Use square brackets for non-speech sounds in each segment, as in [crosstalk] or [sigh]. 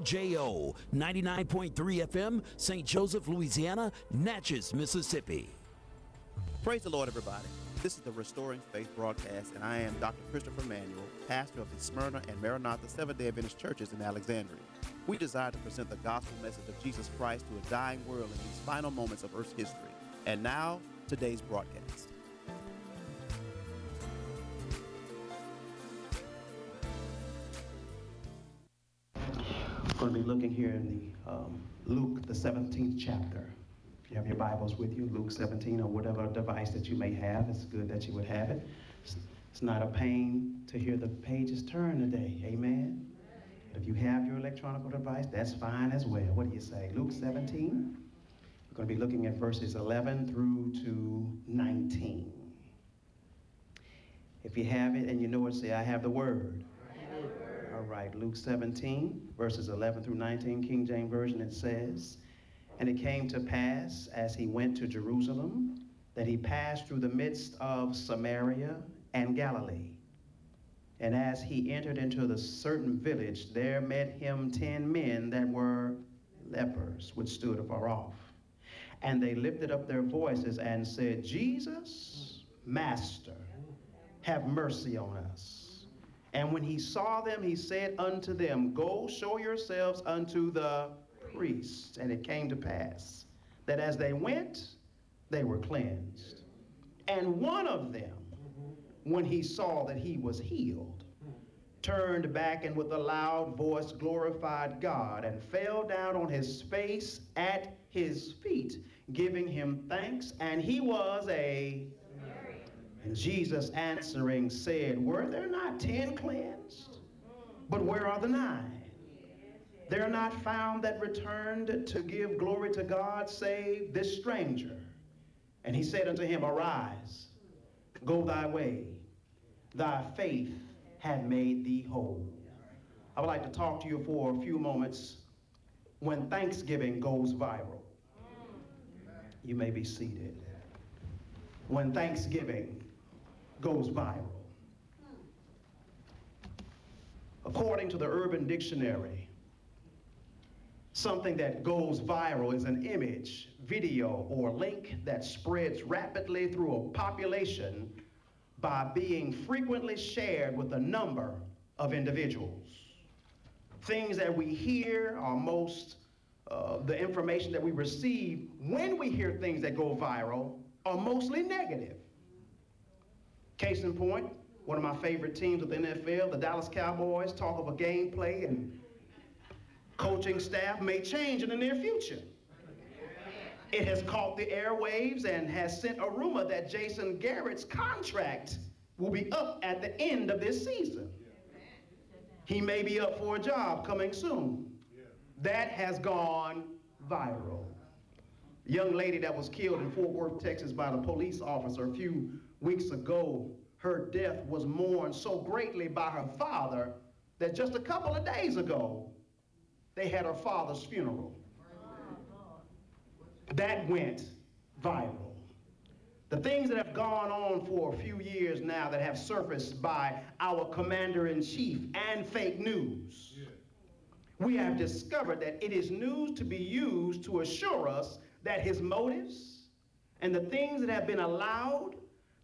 WJO 99.3 FM, St. Joseph, Louisiana, Natchez, Mississippi. Praise the Lord, everybody. This is the Restoring Faith broadcast, and I am Dr. Christopher Manuel, pastor of the Smyrna and Maranatha Seventh day Adventist churches in Alexandria. We desire to present the gospel message of Jesus Christ to a dying world in these final moments of Earth's history. And now, today's broadcast. Going to be looking here in the um, Luke, the 17th chapter. If you have your Bibles with you, Luke 17 or whatever device that you may have, it's good that you would have it. It's, not a pain to hear the pages turn today. Amen. But if you have your electronic device, that's fine as well. What do you say? Luke 17. We're going to be looking at verses 11 through to 19. If you have it and you know it, say, I have the word. All right, Luke 17, verses 11 through 19, King James Version, it says, And it came to pass, as he went to Jerusalem, that he passed through the midst of Samaria and Galilee. And as he entered into the certain village, there met him ten men that were lepers, which stood afar off. And they lifted up their voices and said, Jesus, Master, have mercy on us. And when he saw them, he said unto them, Go show yourselves unto the priests. And it came to pass that as they went, they were cleansed. And one of them, when he saw that he was healed, turned back and with a loud voice glorified God and fell down on his face at his feet, giving him thanks. And he was a and Jesus answering said, Were there not ten cleansed? But where are the nine? They are not found that returned to give glory to God, save this stranger. And he said unto him, Arise, go thy way, thy faith hath made thee whole. I would like to talk to you for a few moments when Thanksgiving goes viral. You may be seated. When Thanksgiving goes viral. According to the Urban Dictionary, something that goes viral is an image, video, or link that spreads rapidly through a population by being frequently shared with a number of individuals. Things that we hear are most, uh, the information that we receive when we hear things that go viral are mostly negative. Case in point, one of my favorite teams of the NFL, the Dallas Cowboys, talk of a game gameplay and coaching staff may change in the near future. It has caught the airwaves and has sent a rumor that Jason Garrett's contract will be up at the end of this season. He may be up for a job coming soon. That has gone viral. A young lady that was killed in Fort Worth, Texas by the police officer a few weeks ago, her death was mourned so greatly by her father that just a couple of days ago, they had her father's funeral. That went viral. The things that have gone on for a few years now that have surfaced by our commander in chief and fake news. We have discovered that it is news to be used to assure us that his motives and the things that have been allowed,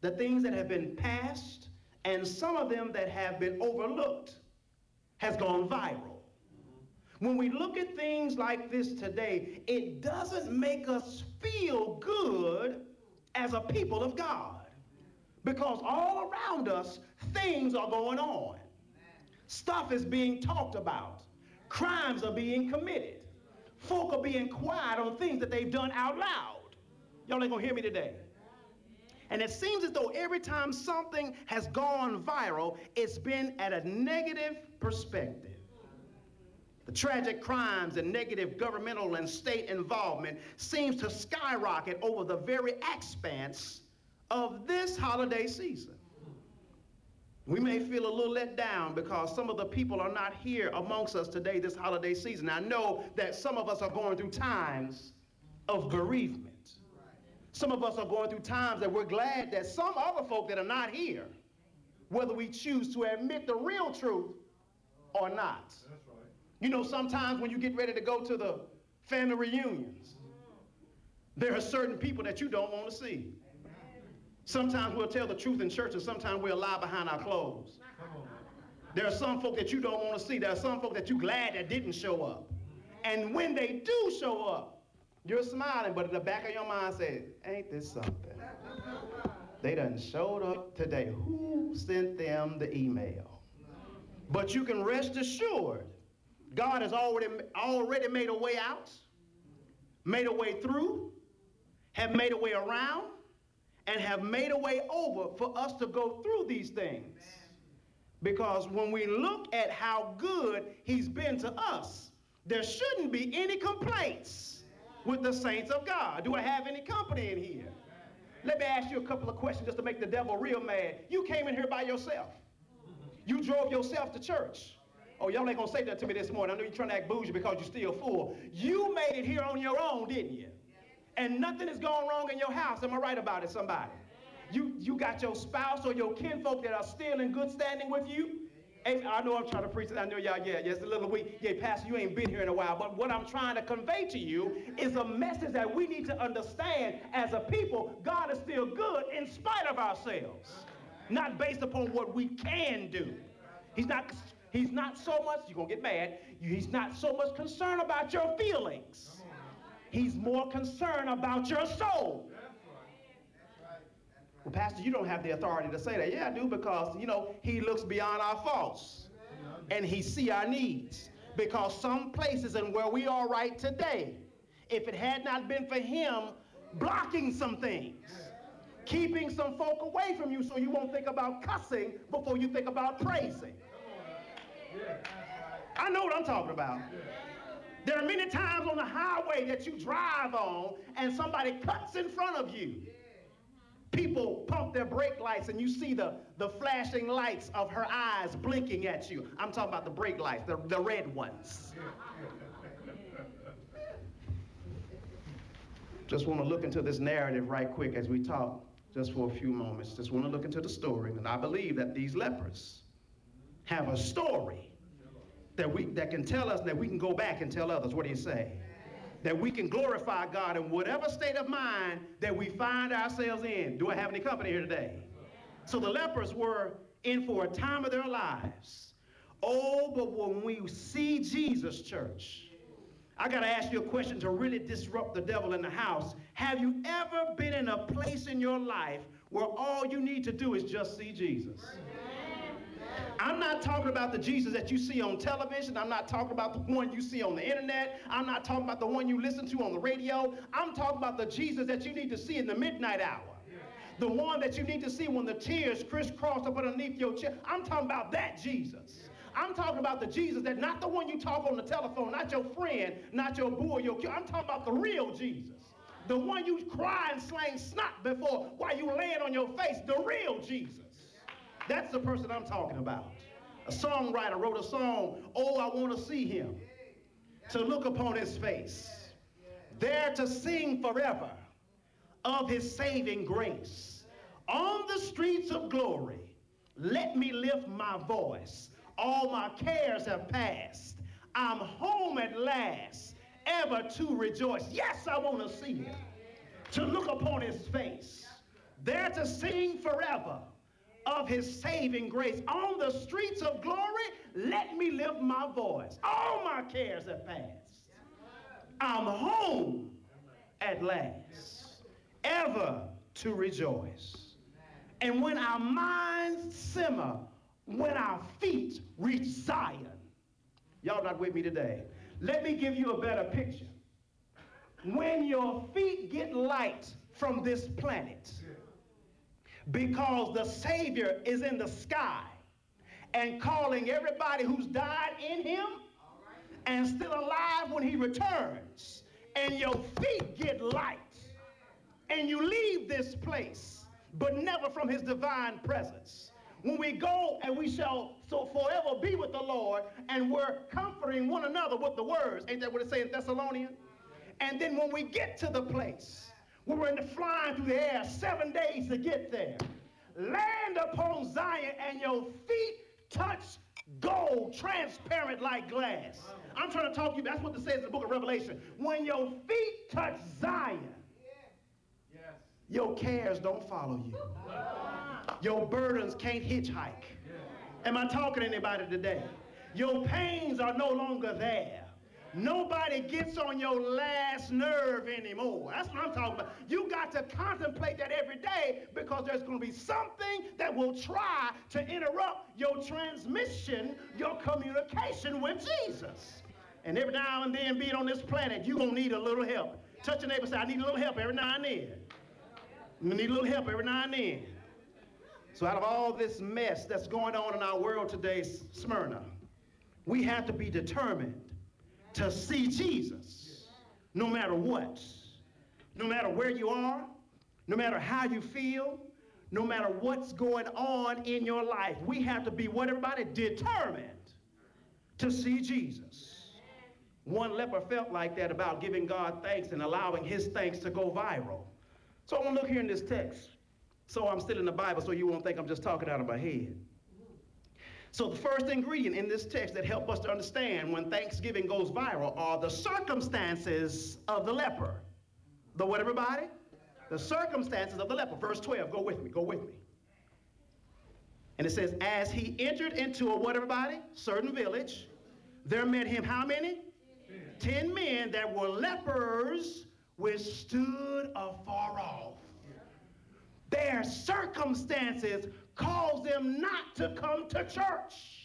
the things that have been passed, and some of them that have been overlooked has gone viral. When we look at things like this today, it doesn't make us feel good as a people of God. Because all around us, things are going on. Stuff is being talked about. Crimes are being committed. Folk are being quiet on things that they've done out loud. Y'all ain't gonna hear me today. And it seems as though every time something has gone viral, it's been at a negative perspective. The tragic crimes and negative governmental and state involvement seems to skyrocket over the very expanse of this holiday season. We may feel a little let down because some of the people are not here amongst us today this holiday season. I know that some of us are going through times of bereavement. Some of us are going through times that we're glad that some other folk that are not here, whether we choose to admit the real truth or not. You know, sometimes when you get ready to go to the family reunions, there are certain people that you don't want to see. Sometimes we'll tell the truth in church, and sometimes we'll lie behind our clothes. There are some folk that you don't want to see. There are some folk that you're glad that didn't show up. And when they do show up, you're smiling, but in the back of your mind says, ain't this something? They done showed up today. Who sent them the email? But you can rest assured, God has already, already made a way out, made a way through, have made a way around, and have made a way over for us to go through these things. Because when we look at how good he's been to us, there shouldn't be any complaints with the saints of God. Do I have any company in here? Let me ask you a couple of questions just to make the devil real mad. You came in here by yourself. You drove yourself to church. Oh, y'all ain't gonna say that to me this morning. I know you're trying to act bougie because you're still full. You made it here on your own, didn't you? And nothing is going wrong in your house. Am I right about it, somebody? You, you got your spouse or your kinfolk that are still in good standing with you. I know I'm trying to preach it. I know y'all, yeah, yeah, it's a little weak. Yeah, Pastor, you ain't been here in a while. But what I'm trying to convey to you is a message that we need to understand as a people. God is still good in spite of ourselves, not based upon what we can do. He's not, he's not so much, you're going to get mad, he's not so much concerned about your feelings. He's more concerned about your soul. Well, Pastor, you don't have the authority to say that. Yeah, I do because, you know, he looks beyond our faults and he see our needs. Because some places and where we are right today, if it had not been for him blocking some things, keeping some folk away from you so you won't think about cussing before you think about praising. I know what I'm talking about. There are many times on the highway that you drive on and somebody cuts in front of you people pump their brake lights and you see the, the flashing lights of her eyes blinking at you. I'm talking about the brake lights, the, the red ones. [laughs] Just want to look into this narrative right quick as we talk, just for a few moments. Just want to look into the story. And I believe that these lepers have a story that, we, that can tell us that we can go back and tell others. What do you say? That we can glorify God in whatever state of mind that we find ourselves in. Do I have any company here today? So the lepers were in for a time of their lives. Oh, but when we see Jesus, church, I got to ask you a question to really disrupt the devil in the house. Have you ever been in a place in your life where all you need to do is just see Jesus? I'm not talking about the Jesus that you see on television. I'm not talking about the one you see on the internet. I'm not talking about the one you listen to on the radio. I'm talking about the Jesus that you need to see in the midnight hour. The one that you need to see when the tears crisscross up underneath your chin. I'm talking about that Jesus. I'm talking about the Jesus that not the one you talk on the telephone, not your friend, not your boy, your kid. I'm talking about the real Jesus. The one you cry and slang snot before while you laying on your face, the real Jesus. That's the person I'm talking about. A songwriter wrote a song, Oh, I Want to See Him, to look upon His face, there to sing forever of His saving grace. On the streets of glory, let me lift my voice. All my cares have passed. I'm home at last, ever to rejoice. Yes, I want to see Him, to look upon His face, there to sing forever of his saving grace. On the streets of glory, let me lift my voice. All my cares have passed. I'm home at last, ever to rejoice. And when our minds simmer, when our feet reach Zion, y'all not with me today. Let me give you a better picture. When your feet get light from this planet, because the Savior is in the sky and calling everybody who's died in him and still alive when he returns. And your feet get light and you leave this place, but never from his divine presence. When we go and we shall so forever be with the Lord, and we're comforting one another with the words. Ain't that what it says in Thessalonians? And then when we get to the place we were in the flying through the air seven days to get there. Land upon Zion and your feet touch gold, transparent like glass. I'm trying to talk to you. That's what it says in the book of Revelation. When your feet touch Zion, your cares don't follow you. Your burdens can't hitchhike. Am I talking to anybody today? Your pains are no longer there. Nobody gets on your last nerve anymore. That's what I'm talking about. You got to contemplate that every day because there's going to be something that will try to interrupt your transmission, your communication with Jesus. And every now and then, being on this planet, you're going to need a little help. Touch your neighbor say, I need a little help every now and then. You need a little help every now and then. So, out of all this mess that's going on in our world today, Smyrna, we have to be determined to see Jesus no matter what. No matter where you are, no matter how you feel, no matter what's going on in your life, we have to be what everybody determined to see Jesus. One leper felt like that about giving God thanks and allowing his thanks to go viral. So I want to look here in this text. So I'm still in the Bible, so you won't think I'm just talking out of my head. So the first ingredient in this text that help us to understand when Thanksgiving goes viral are the circumstances of the leper. The what, everybody? The circumstances of the leper. Verse 12. Go with me. Go with me. And it says, as he entered into a what, everybody? Certain village, there met him how many? Ten, Ten men that were lepers which stood afar off. Their circumstances caused them not to come to church.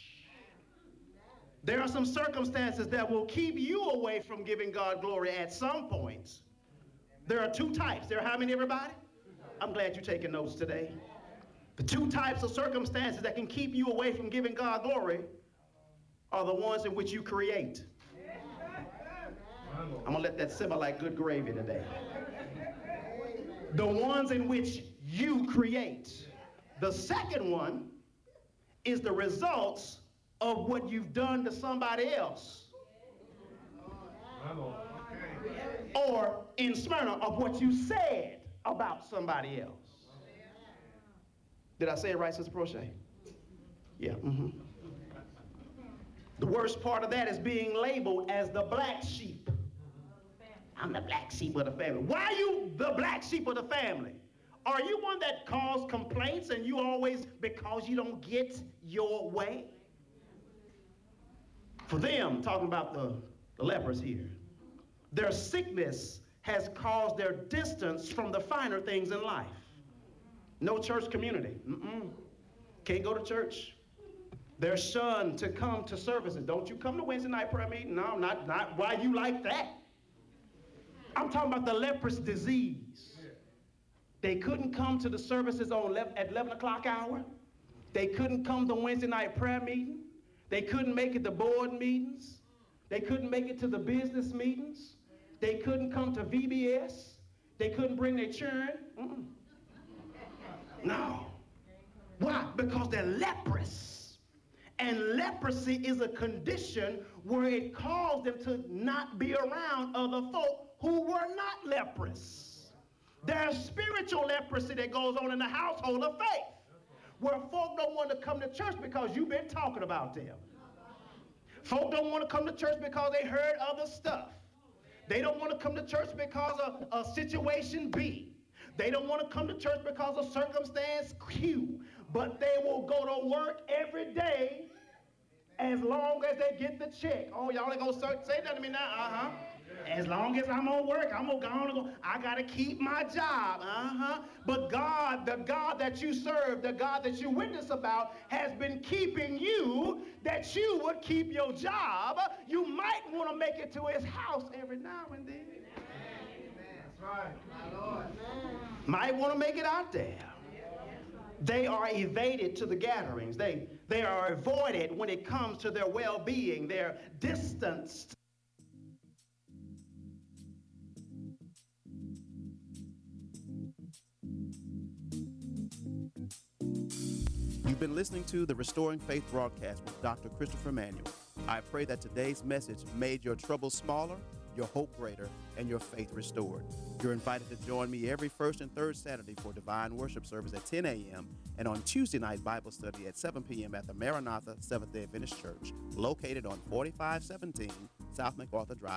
There are some circumstances that will keep you away from giving God glory at some points. There are two types. There are how many, everybody? I'm glad you're taking notes today. The two types of circumstances that can keep you away from giving God glory are the ones in which you create. I'm going to let that simmer like good gravy today. The ones in which you create. The second one is the results of what you've done to somebody else. Or in Smyrna, of what you said about somebody else. Did I say it right, Sister Prochet? Yeah. Mm-hmm. The worst part of that is being labeled as the black sheep. I'm the black sheep of the family. Why are you the black sheep of the family? Are you one that calls complaints and you always, because you don't get your way? For them, talking about the, the lepers here, their sickness has caused their distance from the finer things in life. No church community. Mm-mm. Can't go to church. They're shunned to come to services. Don't you come to Wednesday night prayer meeting? No, not, not why you like that. I'm talking about the leprous disease. They couldn't come to the services on at 11 o'clock hour. They couldn't come to Wednesday night prayer meeting. They couldn't make it to board meetings. They couldn't make it to the business meetings. They couldn't come to VBS. They couldn't bring their children. Mm-mm. No. Why? Because they're leprous. And leprosy is a condition where it caused them to not be around other folk who were not leprous. There's spiritual leprosy that goes on in the household of faith where folk don't want to come to church because you've been talking about them. Folk don't want to come to church because they heard other stuff. They don't want to come to church because of a situation B. They don't want to come to church because of circumstance Q. But they will go to work every day as long as they get the check. Oh, y'all ain't gonna say that to me now? Uh-huh. As long as I'm on work, I'm gonna go. I gotta keep my job. Uh-huh. But God, the God that you serve, the God that you witness about, has been keeping you that you would keep your job. You might want to make it to his house every now and then. That's right. My Lord. Might want to make it out there. They are evaded to the gatherings. They, they are avoided when it comes to their well being. They're distanced You've been listening to the Restoring Faith broadcast with Dr. Christopher Manuel. I pray that today's message made your troubles smaller your hope greater, and your faith restored. You're invited to join me every first and third Saturday for divine worship service at 10 a.m. and on Tuesday night Bible study at 7 p.m. at the Maranatha Seventh day Adventist Church, located on 4517 South MacArthur Drive